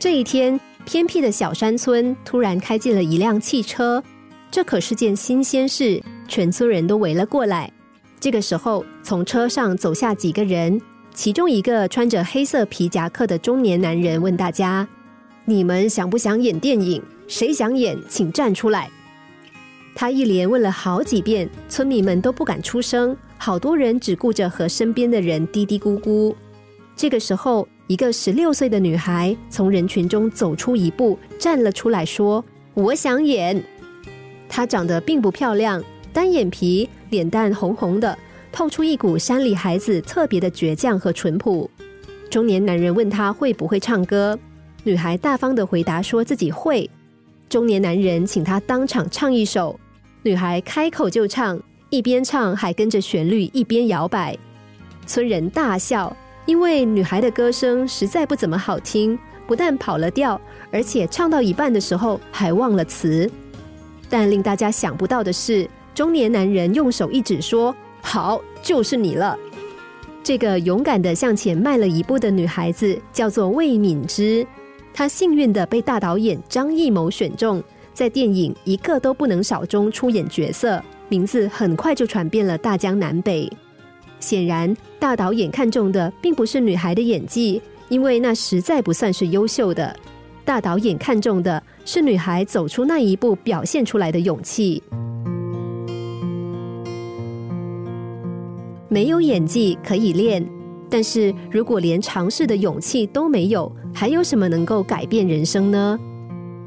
这一天，偏僻的小山村突然开进了一辆汽车，这可是件新鲜事，全村人都围了过来。这个时候，从车上走下几个人，其中一个穿着黑色皮夹克的中年男人问大家：“你们想不想演电影？谁想演，请站出来。”他一连问了好几遍，村民们都不敢出声，好多人只顾着和身边的人嘀嘀咕咕。这个时候。一个十六岁的女孩从人群中走出一步，站了出来，说：“我想演。”她长得并不漂亮，单眼皮，脸蛋红红的，透出一股山里孩子特别的倔强和淳朴。中年男人问她会不会唱歌，女孩大方的回答说自己会。中年男人请她当场唱一首，女孩开口就唱，一边唱还跟着旋律一边摇摆，村人大笑。因为女孩的歌声实在不怎么好听，不但跑了调，而且唱到一半的时候还忘了词。但令大家想不到的是，中年男人用手一指说：“好，就是你了。”这个勇敢的向前迈了一步的女孩子叫做魏敏芝，她幸运的被大导演张艺谋选中，在电影《一个都不能少》中出演角色，名字很快就传遍了大江南北。显然，大导演看中的并不是女孩的演技，因为那实在不算是优秀的。大导演看中的是女孩走出那一步表现出来的勇气。没有演技可以练，但是如果连尝试的勇气都没有，还有什么能够改变人生呢？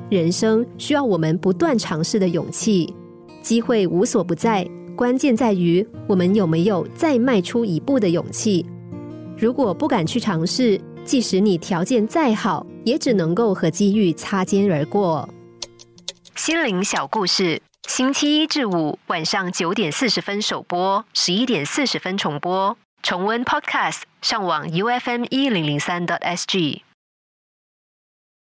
人生需要我们不断尝试的勇气。机会无所不在。关键在于我们有没有再迈出一步的勇气。如果不敢去尝试，即使你条件再好，也只能够和机遇擦肩而过。心灵小故事，星期一至五晚上九点四十分首播，十一点四十分重播。重温 Podcast，上网 U F M 一零零三 t S G。